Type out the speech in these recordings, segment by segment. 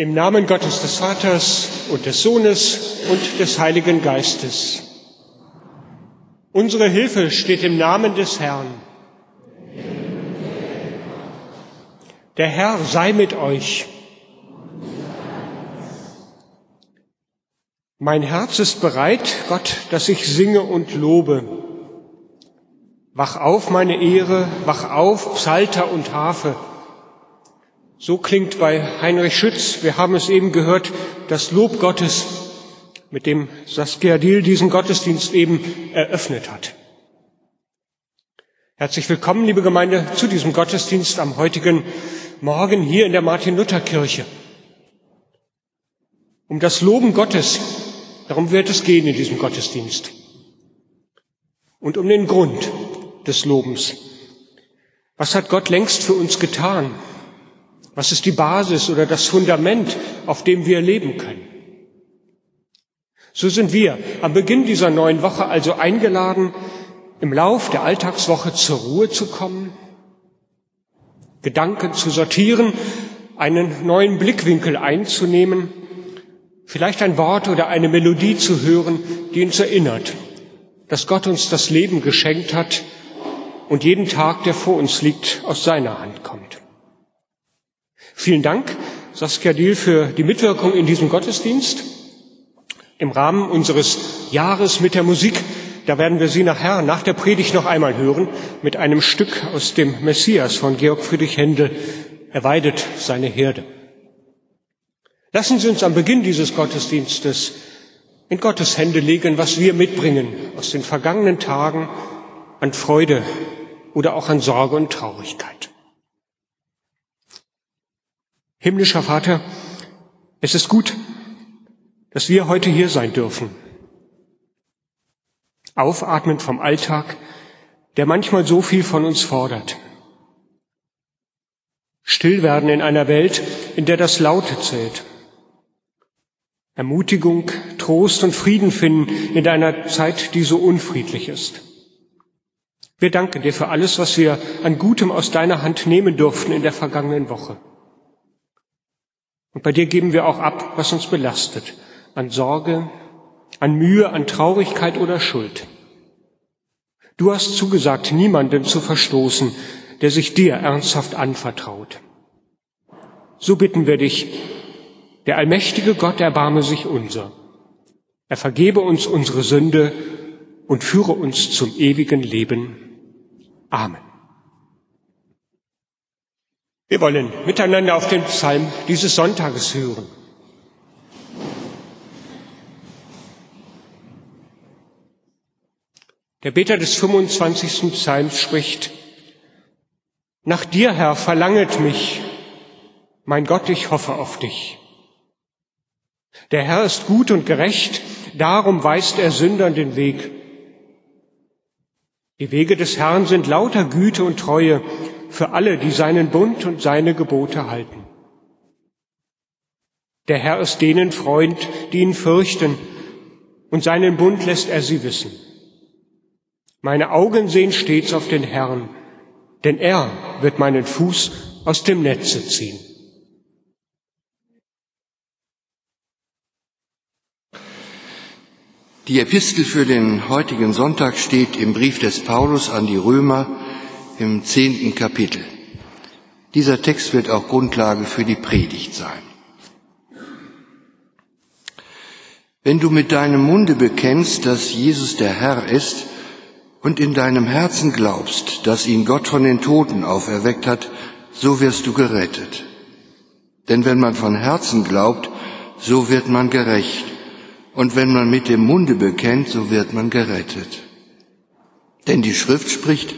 Im Namen Gottes des Vaters und des Sohnes und des Heiligen Geistes. Unsere Hilfe steht im Namen des Herrn. Der Herr sei mit euch. Mein Herz ist bereit, Gott, dass ich singe und lobe. Wach auf, meine Ehre, wach auf, Psalter und Harfe. So klingt bei Heinrich Schütz, wir haben es eben gehört, das Lob Gottes, mit dem Saskia Diel diesen Gottesdienst eben eröffnet hat. Herzlich willkommen, liebe Gemeinde, zu diesem Gottesdienst am heutigen Morgen hier in der Martin-Luther-Kirche. Um das Loben Gottes, darum wird es gehen in diesem Gottesdienst. Und um den Grund des Lobens. Was hat Gott längst für uns getan? Was ist die Basis oder das Fundament, auf dem wir leben können? So sind wir am Beginn dieser neuen Woche also eingeladen, im Lauf der Alltagswoche zur Ruhe zu kommen, Gedanken zu sortieren, einen neuen Blickwinkel einzunehmen, vielleicht ein Wort oder eine Melodie zu hören, die uns erinnert, dass Gott uns das Leben geschenkt hat und jeden Tag, der vor uns liegt, aus seiner Hand kommt. Vielen Dank, Saskia Diel, für die Mitwirkung in diesem Gottesdienst. Im Rahmen unseres Jahres mit der Musik, da werden wir Sie nachher, nach der Predigt noch einmal hören, mit einem Stück aus dem Messias von Georg Friedrich Händel. Er weidet seine Herde. Lassen Sie uns am Beginn dieses Gottesdienstes in Gottes Hände legen, was wir mitbringen aus den vergangenen Tagen an Freude oder auch an Sorge und Traurigkeit. Himmlischer Vater, es ist gut, dass wir heute hier sein dürfen. Aufatmen vom Alltag, der manchmal so viel von uns fordert. Still werden in einer Welt, in der das Laute zählt. Ermutigung, Trost und Frieden finden in einer Zeit, die so unfriedlich ist. Wir danken dir für alles, was wir an Gutem aus deiner Hand nehmen durften in der vergangenen Woche. Und bei dir geben wir auch ab, was uns belastet, an Sorge, an Mühe, an Traurigkeit oder Schuld. Du hast zugesagt, niemanden zu verstoßen, der sich dir ernsthaft anvertraut. So bitten wir dich, der allmächtige Gott erbarme sich unser. Er vergebe uns unsere Sünde und führe uns zum ewigen Leben. Amen. Wir wollen miteinander auf den Psalm dieses Sonntages hören. Der Beter des 25. Psalms spricht, Nach dir, Herr, verlanget mich, mein Gott, ich hoffe auf dich. Der Herr ist gut und gerecht, darum weist er Sündern den Weg. Die Wege des Herrn sind lauter Güte und Treue, für alle, die seinen Bund und seine Gebote halten. Der Herr ist denen Freund, die ihn fürchten, und seinen Bund lässt er sie wissen. Meine Augen sehen stets auf den Herrn, denn er wird meinen Fuß aus dem Netze ziehen. Die Epistel für den heutigen Sonntag steht im Brief des Paulus an die Römer im zehnten Kapitel. Dieser Text wird auch Grundlage für die Predigt sein. Wenn du mit deinem Munde bekennst, dass Jesus der Herr ist und in deinem Herzen glaubst, dass ihn Gott von den Toten auferweckt hat, so wirst du gerettet. Denn wenn man von Herzen glaubt, so wird man gerecht. Und wenn man mit dem Munde bekennt, so wird man gerettet. Denn die Schrift spricht,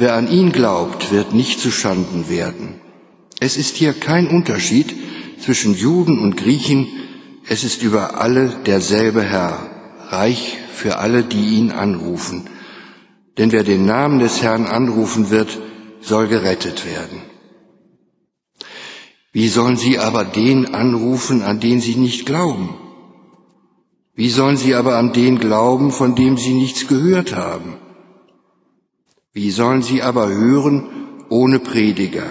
Wer an ihn glaubt, wird nicht zu Schanden werden. Es ist hier kein Unterschied zwischen Juden und Griechen, es ist über alle derselbe Herr, reich für alle, die ihn anrufen. Denn wer den Namen des Herrn anrufen wird, soll gerettet werden. Wie sollen sie aber den anrufen, an den sie nicht glauben? Wie sollen sie aber an den glauben, von dem sie nichts gehört haben? Wie sollen sie aber hören ohne Prediger?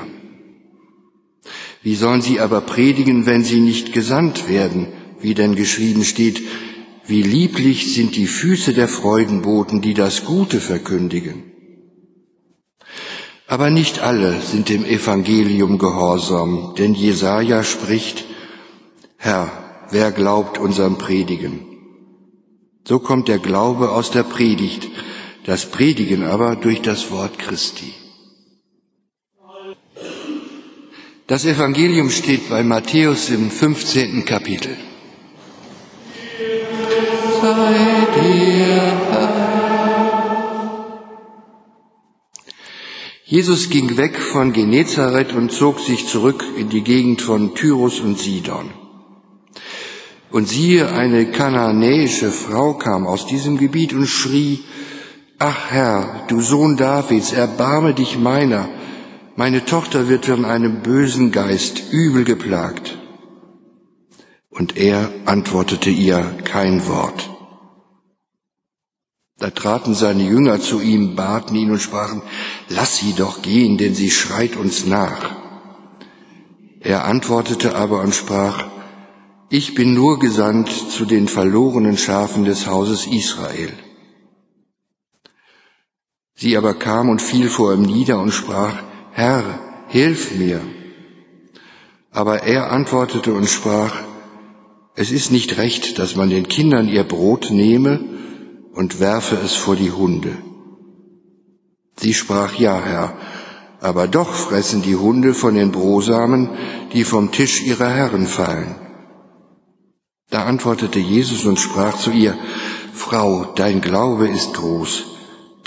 Wie sollen sie aber predigen, wenn sie nicht gesandt werden, wie denn geschrieben steht, wie lieblich sind die Füße der Freudenboten, die das Gute verkündigen. Aber nicht alle sind dem Evangelium gehorsam, denn Jesaja spricht, Herr, wer glaubt unserem Predigen? So kommt der Glaube aus der Predigt, das Predigen aber durch das Wort Christi. Das Evangelium steht bei Matthäus im 15. Kapitel. Jesus ging weg von Genezareth und zog sich zurück in die Gegend von Tyrus und Sidon. Und siehe, eine kananäische Frau kam aus diesem Gebiet und schrie, Ach Herr, du Sohn Davids, erbarme dich meiner, meine Tochter wird von einem bösen Geist übel geplagt. Und er antwortete ihr kein Wort. Da traten seine Jünger zu ihm, baten ihn und sprachen, Lass sie doch gehen, denn sie schreit uns nach. Er antwortete aber und sprach, Ich bin nur gesandt zu den verlorenen Schafen des Hauses Israel. Sie aber kam und fiel vor ihm nieder und sprach, Herr, hilf mir. Aber er antwortete und sprach, Es ist nicht recht, dass man den Kindern ihr Brot nehme und werfe es vor die Hunde. Sie sprach, ja, Herr, aber doch fressen die Hunde von den Brosamen, die vom Tisch ihrer Herren fallen. Da antwortete Jesus und sprach zu ihr, Frau, dein Glaube ist groß,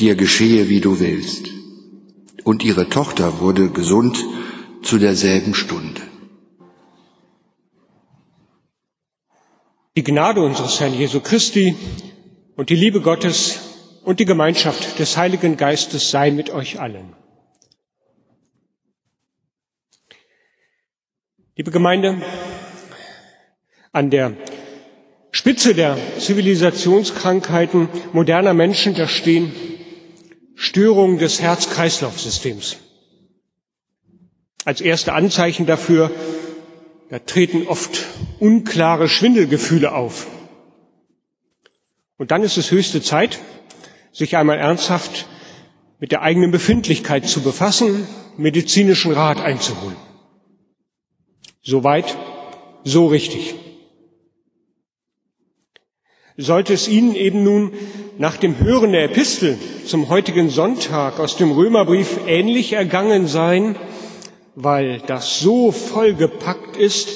dir geschehe, wie du willst. Und ihre Tochter wurde gesund zu derselben Stunde. Die Gnade unseres Herrn Jesu Christi und die Liebe Gottes und die Gemeinschaft des Heiligen Geistes sei mit euch allen. Liebe Gemeinde, an der Spitze der Zivilisationskrankheiten moderner Menschen, da stehen Störungen des Herz-Kreislauf-Systems. Als erste Anzeichen dafür, da treten oft unklare Schwindelgefühle auf. Und dann ist es höchste Zeit, sich einmal ernsthaft mit der eigenen Befindlichkeit zu befassen, medizinischen Rat einzuholen. Soweit, so richtig. Sollte es Ihnen eben nun nach dem Hören der Epistel zum heutigen Sonntag aus dem Römerbrief ähnlich ergangen sein, weil das so vollgepackt ist,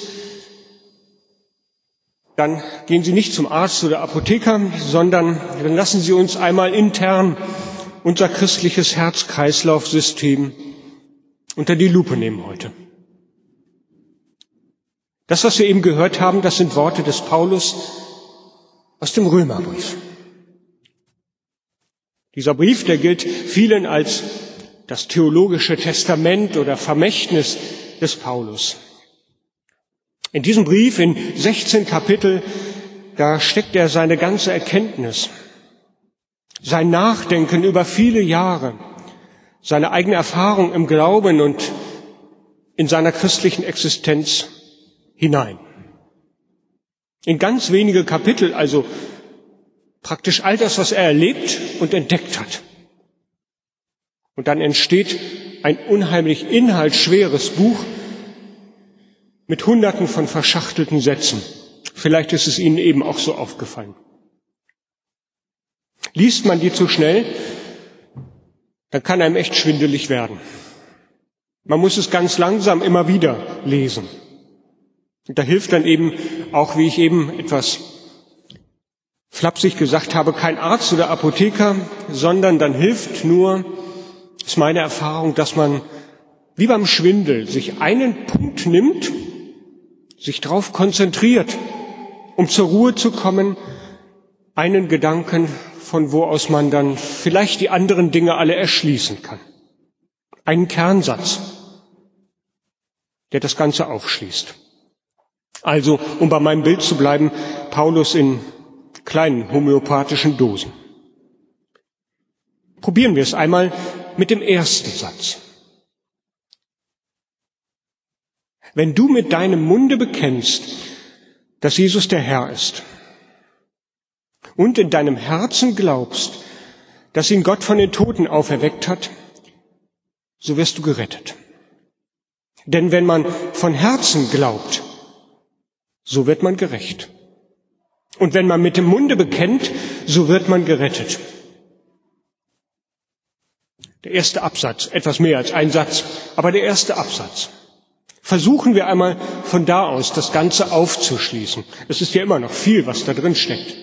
dann gehen Sie nicht zum Arzt oder Apotheker, sondern dann lassen Sie uns einmal intern unser christliches Herz-Kreislauf-System unter die Lupe nehmen heute. Das, was wir eben gehört haben, das sind Worte des Paulus aus dem Römerbrief. Dieser Brief, der gilt vielen als das theologische Testament oder Vermächtnis des Paulus. In diesem Brief in 16 Kapitel, da steckt er seine ganze Erkenntnis, sein Nachdenken über viele Jahre, seine eigene Erfahrung im Glauben und in seiner christlichen Existenz hinein. In ganz wenige Kapitel, also praktisch all das, was er erlebt und entdeckt hat. Und dann entsteht ein unheimlich inhaltsschweres Buch, mit Hunderten von verschachtelten Sätzen. Vielleicht ist es Ihnen eben auch so aufgefallen. Liest man die zu schnell, dann kann einem echt schwindelig werden. Man muss es ganz langsam immer wieder lesen. Und da hilft dann eben auch, wie ich eben etwas flapsig gesagt habe, kein Arzt oder Apotheker, sondern dann hilft nur, ist meine Erfahrung, dass man wie beim Schwindel sich einen Punkt nimmt sich darauf konzentriert, um zur Ruhe zu kommen, einen Gedanken, von wo aus man dann vielleicht die anderen Dinge alle erschließen kann. Einen Kernsatz, der das Ganze aufschließt. Also, um bei meinem Bild zu bleiben, Paulus in kleinen homöopathischen Dosen. Probieren wir es einmal mit dem ersten Satz. Wenn du mit deinem Munde bekennst, dass Jesus der Herr ist und in deinem Herzen glaubst, dass ihn Gott von den Toten auferweckt hat, so wirst du gerettet. Denn wenn man von Herzen glaubt, so wird man gerecht. Und wenn man mit dem Munde bekennt, so wird man gerettet. Der erste Absatz, etwas mehr als ein Satz, aber der erste Absatz. Versuchen wir einmal von da aus das Ganze aufzuschließen. Es ist ja immer noch viel, was da drin steckt.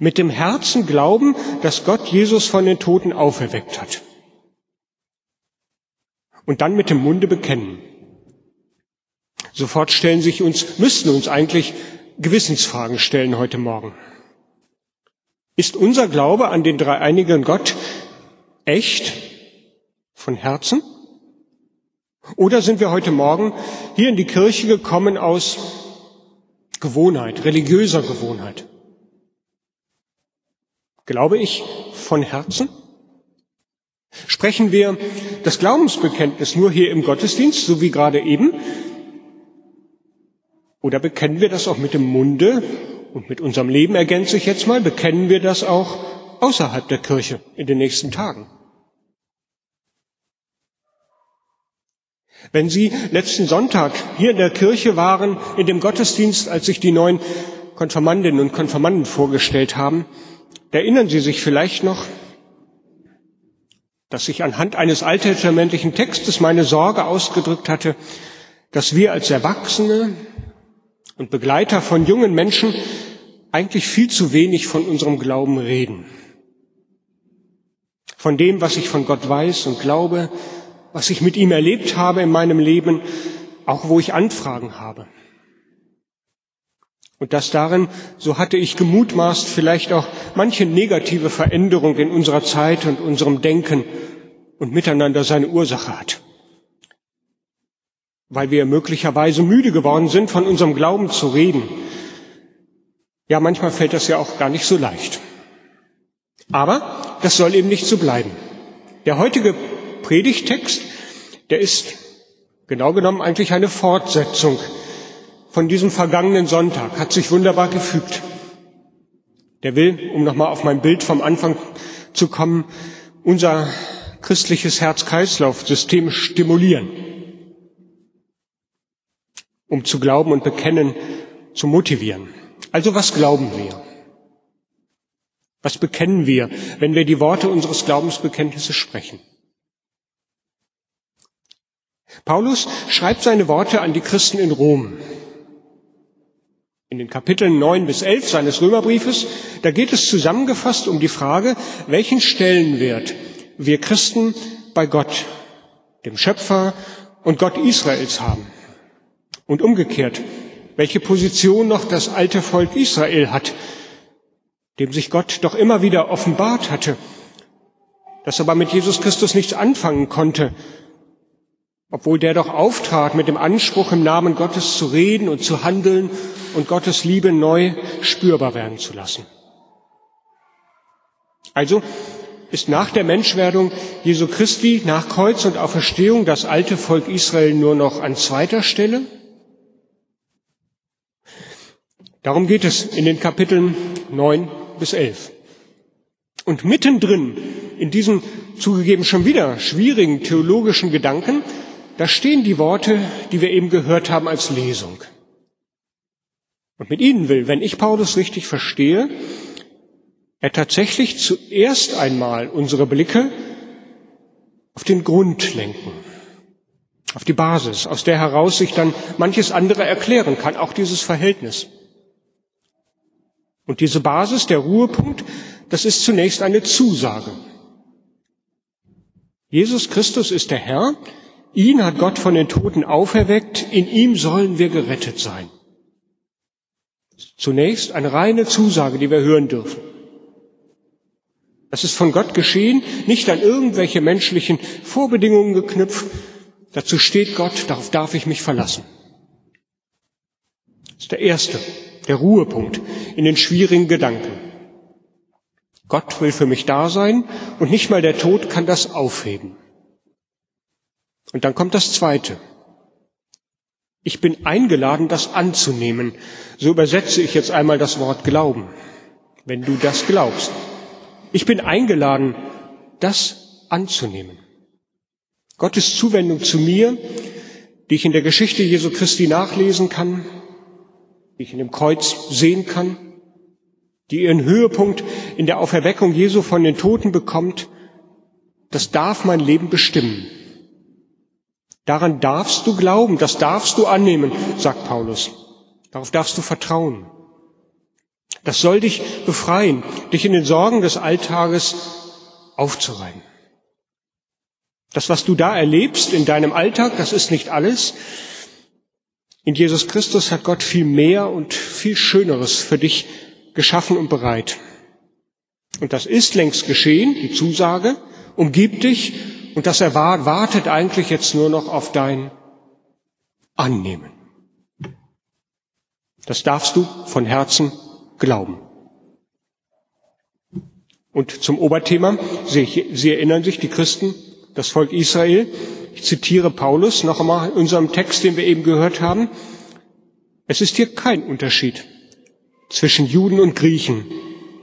Mit dem Herzen glauben, dass Gott Jesus von den Toten auferweckt hat. Und dann mit dem Munde bekennen. Sofort stellen sich uns, müssten uns eigentlich Gewissensfragen stellen heute Morgen. Ist unser Glaube an den dreieinigen Gott echt von Herzen? Oder sind wir heute Morgen hier in die Kirche gekommen aus Gewohnheit, religiöser Gewohnheit? Glaube ich von Herzen? Sprechen wir das Glaubensbekenntnis nur hier im Gottesdienst, so wie gerade eben? Oder bekennen wir das auch mit dem Munde und mit unserem Leben ergänze ich jetzt mal, bekennen wir das auch außerhalb der Kirche in den nächsten Tagen? Wenn Sie letzten Sonntag hier in der Kirche waren, in dem Gottesdienst, als sich die neuen Konfirmandinnen und Konfirmanden vorgestellt haben, erinnern Sie sich vielleicht noch, dass ich anhand eines alttestamentlichen Textes meine Sorge ausgedrückt hatte, dass wir als Erwachsene und Begleiter von jungen Menschen eigentlich viel zu wenig von unserem Glauben reden. Von dem, was ich von Gott weiß und glaube, was ich mit ihm erlebt habe in meinem Leben, auch wo ich Anfragen habe. Und dass darin, so hatte ich gemutmaßt, vielleicht auch manche negative Veränderung in unserer Zeit und unserem Denken und Miteinander seine Ursache hat weil wir möglicherweise müde geworden sind, von unserem Glauben zu reden. Ja, manchmal fällt das ja auch gar nicht so leicht. Aber das soll eben nicht so bleiben. Der heutige Predigtext, der ist genau genommen eigentlich eine Fortsetzung von diesem vergangenen Sonntag, hat sich wunderbar gefügt. Der will, um nochmal auf mein Bild vom Anfang zu kommen, unser christliches Herz-Kreislauf-System stimulieren um zu glauben und bekennen zu motivieren. Also was glauben wir? Was bekennen wir, wenn wir die Worte unseres Glaubensbekenntnisses sprechen? Paulus schreibt seine Worte an die Christen in Rom. In den Kapiteln 9 bis 11 seines Römerbriefes, da geht es zusammengefasst um die Frage, welchen Stellenwert wir Christen bei Gott, dem Schöpfer und Gott Israels haben. Und umgekehrt, welche Position noch das alte Volk Israel hat, dem sich Gott doch immer wieder offenbart hatte, das aber mit Jesus Christus nichts anfangen konnte, obwohl der doch auftrat mit dem Anspruch, im Namen Gottes zu reden und zu handeln und Gottes Liebe neu spürbar werden zu lassen. Also ist nach der Menschwerdung Jesu Christi, nach Kreuz und Auferstehung das alte Volk Israel nur noch an zweiter Stelle? Darum geht es in den Kapiteln 9 bis 11. Und mittendrin in diesen zugegeben schon wieder schwierigen theologischen Gedanken, da stehen die Worte, die wir eben gehört haben als Lesung. Und mit ihnen will, wenn ich Paulus richtig verstehe, er tatsächlich zuerst einmal unsere Blicke auf den Grund lenken, auf die Basis, aus der heraus sich dann manches andere erklären kann, auch dieses Verhältnis. Und diese Basis, der Ruhepunkt, das ist zunächst eine Zusage. Jesus Christus ist der Herr, ihn hat Gott von den Toten auferweckt, in ihm sollen wir gerettet sein. Zunächst eine reine Zusage, die wir hören dürfen. Das ist von Gott geschehen, nicht an irgendwelche menschlichen Vorbedingungen geknüpft. Dazu steht Gott, darauf darf ich mich verlassen. Das ist der erste der Ruhepunkt in den schwierigen Gedanken. Gott will für mich da sein und nicht mal der Tod kann das aufheben. Und dann kommt das Zweite. Ich bin eingeladen, das anzunehmen. So übersetze ich jetzt einmal das Wort Glauben, wenn du das glaubst. Ich bin eingeladen, das anzunehmen. Gottes Zuwendung zu mir, die ich in der Geschichte Jesu Christi nachlesen kann, die ich in dem Kreuz sehen kann, die ihren Höhepunkt in der Auferweckung Jesu von den Toten bekommt, das darf mein Leben bestimmen. Daran darfst du glauben, das darfst du annehmen, sagt Paulus. Darauf darfst du vertrauen. Das soll dich befreien, dich in den Sorgen des Alltages aufzureiben. Das, was du da erlebst in deinem Alltag, das ist nicht alles. In Jesus Christus hat Gott viel mehr und viel Schöneres für dich geschaffen und bereit. Und das ist längst geschehen, die Zusage, umgibt dich und das wartet eigentlich jetzt nur noch auf dein Annehmen. Das darfst du von Herzen glauben. Und zum Oberthema, Sie, Sie erinnern sich, die Christen, das Volk Israel, ich zitiere Paulus noch einmal in unserem Text, den wir eben gehört haben. Es ist hier kein Unterschied zwischen Juden und Griechen.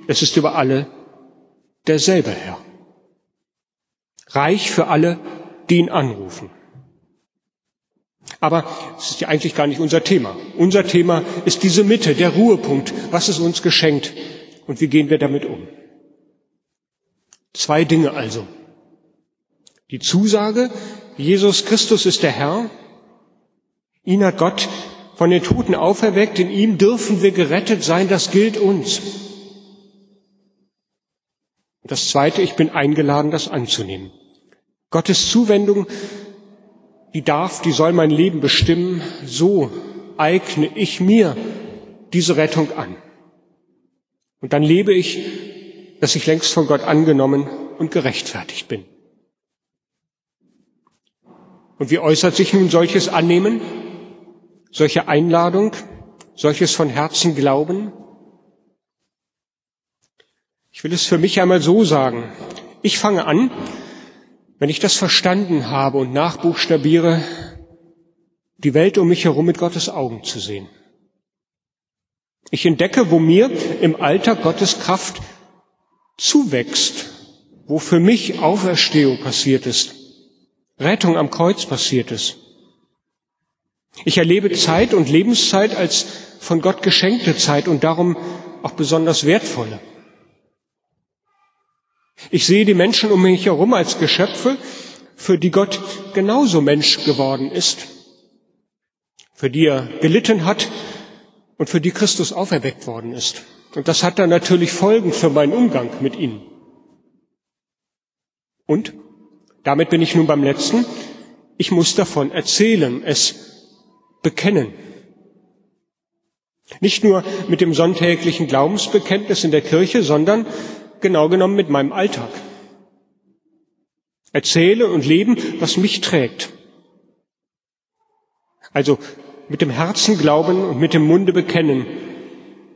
Es ist über alle derselbe Herr. Reich für alle, die ihn anrufen. Aber es ist ja eigentlich gar nicht unser Thema. Unser Thema ist diese Mitte, der Ruhepunkt. Was ist uns geschenkt und wie gehen wir damit um? Zwei Dinge also. Die Zusage, Jesus Christus ist der Herr. Ihn hat Gott von den Toten auferweckt. In ihm dürfen wir gerettet sein. Das gilt uns. Das Zweite, ich bin eingeladen, das anzunehmen. Gottes Zuwendung, die darf, die soll mein Leben bestimmen. So eigne ich mir diese Rettung an. Und dann lebe ich, dass ich längst von Gott angenommen und gerechtfertigt bin. Und wie äußert sich nun solches Annehmen, solche Einladung, solches von Herzen Glauben? Ich will es für mich einmal so sagen. Ich fange an, wenn ich das verstanden habe und nachbuchstabiere, die Welt um mich herum mit Gottes Augen zu sehen. Ich entdecke, wo mir im Alltag Gottes Kraft zuwächst, wo für mich Auferstehung passiert ist, Rettung am Kreuz passiert ist. Ich erlebe Zeit und Lebenszeit als von Gott geschenkte Zeit und darum auch besonders wertvolle. Ich sehe die Menschen um mich herum als Geschöpfe, für die Gott genauso Mensch geworden ist, für die er gelitten hat und für die Christus auferweckt worden ist. Und das hat dann natürlich Folgen für meinen Umgang mit ihnen. Und, damit bin ich nun beim letzten, ich muss davon erzählen, es bekennen. Nicht nur mit dem sonntäglichen Glaubensbekenntnis in der Kirche, sondern genau genommen mit meinem Alltag. Erzähle und leben, was mich trägt. Also mit dem Herzen glauben und mit dem Munde bekennen.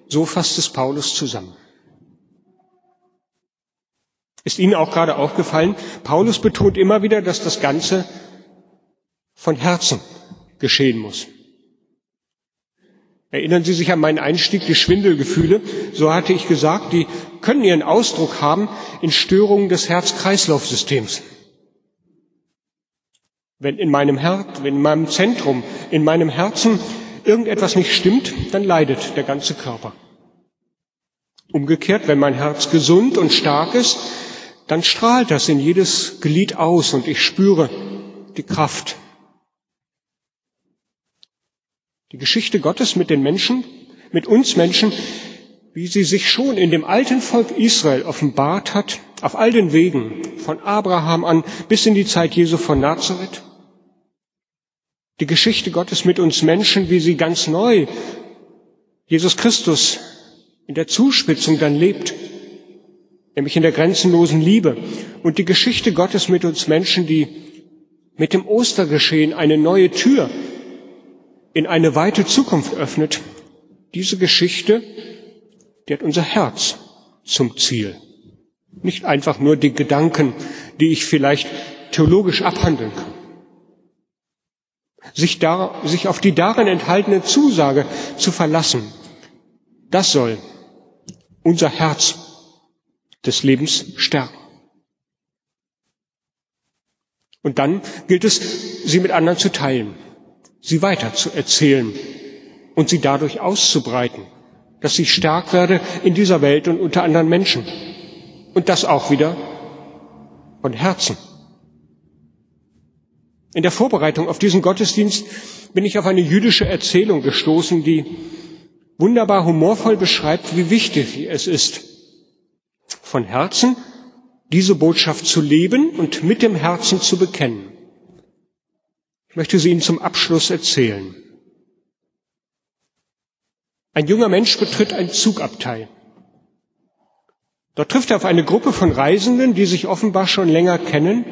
So fasst es Paulus zusammen. Ist Ihnen auch gerade aufgefallen, Paulus betont immer wieder, dass das Ganze von Herzen geschehen muss. Erinnern Sie sich an meinen Einstieg, die Schwindelgefühle? So hatte ich gesagt, die können ihren Ausdruck haben in Störungen des Herz-Kreislauf-Systems. Wenn in meinem Herz, wenn in meinem Zentrum, in meinem Herzen irgendetwas nicht stimmt, dann leidet der ganze Körper. Umgekehrt, wenn mein Herz gesund und stark ist, dann strahlt das in jedes Glied aus und ich spüre die Kraft. Die Geschichte Gottes mit den Menschen, mit uns Menschen, wie sie sich schon in dem alten Volk Israel offenbart hat, auf all den Wegen, von Abraham an bis in die Zeit Jesu von Nazareth. Die Geschichte Gottes mit uns Menschen, wie sie ganz neu Jesus Christus in der Zuspitzung dann lebt, nämlich in der grenzenlosen Liebe. Und die Geschichte Gottes mit uns Menschen, die mit dem Ostergeschehen eine neue Tür in eine weite Zukunft öffnet, diese Geschichte die hat unser Herz zum Ziel. Nicht einfach nur die Gedanken, die ich vielleicht theologisch abhandeln kann. sich, da, sich auf die darin enthaltene Zusage zu verlassen, das soll unser Herz des Lebens stärken. Und dann gilt es, sie mit anderen zu teilen, sie weiter zu erzählen und sie dadurch auszubreiten, dass ich stark werde in dieser Welt und unter anderen Menschen. Und das auch wieder von Herzen. In der Vorbereitung auf diesen Gottesdienst bin ich auf eine jüdische Erzählung gestoßen, die wunderbar humorvoll beschreibt, wie wichtig es ist, von Herzen diese Botschaft zu leben und mit dem Herzen zu bekennen. Ich möchte sie Ihnen zum Abschluss erzählen. Ein junger Mensch betritt ein Zugabteil. Dort trifft er auf eine Gruppe von Reisenden, die sich offenbar schon länger kennen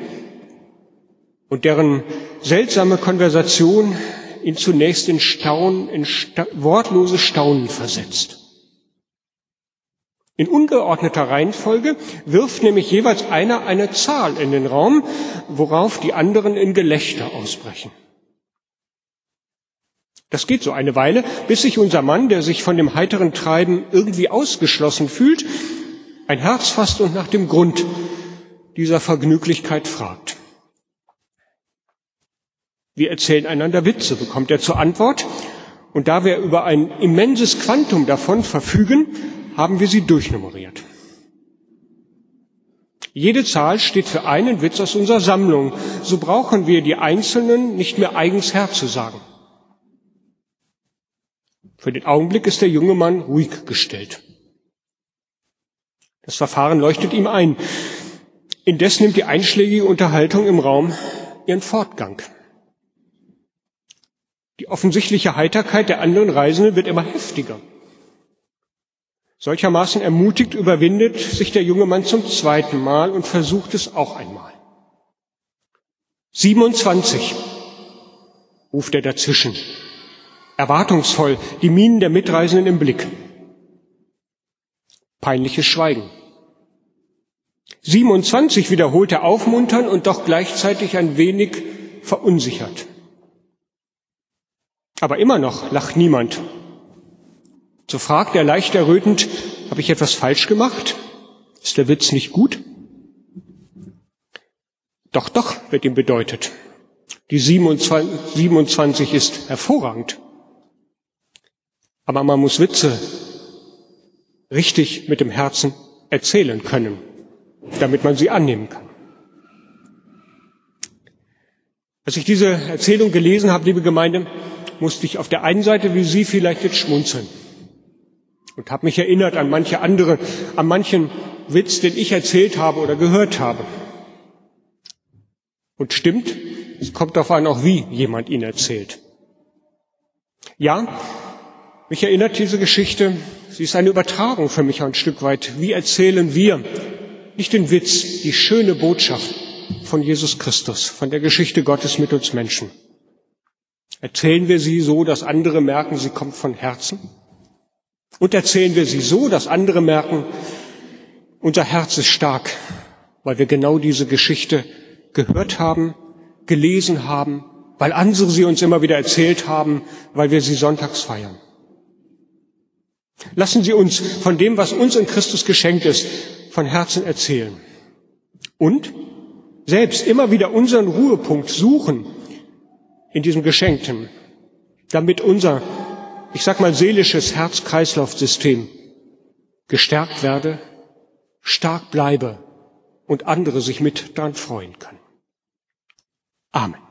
und deren seltsame Konversation ihn zunächst in Staunen, in sta wortloses Staunen versetzt. In ungeordneter Reihenfolge wirft nämlich jeweils einer eine Zahl in den Raum, worauf die anderen in Gelächter ausbrechen. Das geht so eine Weile, bis sich unser Mann, der sich von dem heiteren Treiben irgendwie ausgeschlossen fühlt, ein Herz fasst und nach dem Grund dieser Vergnüglichkeit fragt. Wir erzählen einander Witze, bekommt er zur Antwort. Und da wir über ein immenses Quantum davon verfügen, haben wir sie durchnummeriert. Jede Zahl steht für einen Witz aus unserer Sammlung. So brauchen wir die einzelnen nicht mehr eigens herzusagen. Für den Augenblick ist der junge Mann ruhig gestellt. Das Verfahren leuchtet ihm ein. Indes nimmt die einschlägige Unterhaltung im Raum ihren Fortgang. Die offensichtliche Heiterkeit der anderen Reisenden wird immer heftiger. Solchermaßen ermutigt überwindet sich der junge Mann zum zweiten Mal und versucht es auch einmal. 27, ruft er dazwischen, erwartungsvoll, die Mienen der Mitreisenden im Blick. Peinliches Schweigen. 27 wiederholt er aufmunternd und doch gleichzeitig ein wenig verunsichert. Aber immer noch lacht niemand. So fragt er leicht errötend, habe ich etwas falsch gemacht? Ist der Witz nicht gut? Doch, doch, wird ihm bedeutet. Die 27, 27 ist hervorragend. Aber man muss Witze richtig mit dem Herzen erzählen können, damit man sie annehmen kann. Als ich diese Erzählung gelesen habe, liebe Gemeinde, musste ich auf der einen Seite wie Sie vielleicht jetzt schmunzeln und habe mich erinnert an manche andere, an manchen Witz, den ich erzählt habe oder gehört habe. Und stimmt, es kommt darauf an, auch wie jemand ihn erzählt. Ja, mich erinnert diese Geschichte, sie ist eine Übertragung für mich ein Stück weit. Wie erzählen wir nicht den Witz, die schöne Botschaft von Jesus Christus, von der Geschichte Gottes mit uns Menschen? Erzählen wir sie so, dass andere merken, sie kommt von Herzen? Und erzählen wir sie so, dass andere merken, unser Herz ist stark, weil wir genau diese Geschichte gehört haben, gelesen haben, weil andere sie uns immer wieder erzählt haben, weil wir sie sonntags feiern. Lassen Sie uns von dem, was uns in Christus geschenkt ist, von Herzen erzählen. Und selbst immer wieder unseren Ruhepunkt suchen in diesem Geschenkten, damit unser, ich sag mal, seelisches Herz-Kreislauf-System gestärkt werde, stark bleibe und andere sich mit daran freuen können. Amen.